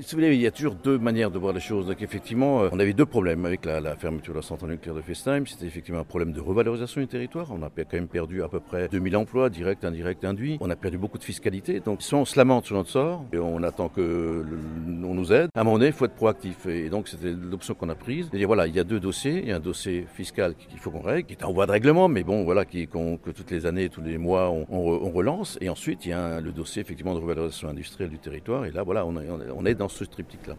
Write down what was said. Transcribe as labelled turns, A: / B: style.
A: Si vous voulez, il y a toujours deux manières de voir les choses. Donc effectivement, euh, on avait deux problèmes avec la, fermeture de la centrale nucléaire de Festheim. C'était effectivement un problème de revalorisation du territoire. On a quand même perdu à peu près 2000 emplois, directs, indirects, induits. On a perdu beaucoup de fiscalité. Donc soit on se lamente sur notre sort et on attend que on nous aide. À un moment donné, il faut être proactif. Et donc c'était l'option qu'on a prise. Et voilà, il y a deux dossiers. Il y a un dossier fiscal qu'il faut qu'on règle, qui est en voie de règlement, mais bon, voilà, qui, que toutes les années, tous les mois, on, relance. Et ensuite, il y a le dossier effectivement de revalorisation industrielle du territoire. Et là, voilà, on, on est ce triptyque-là.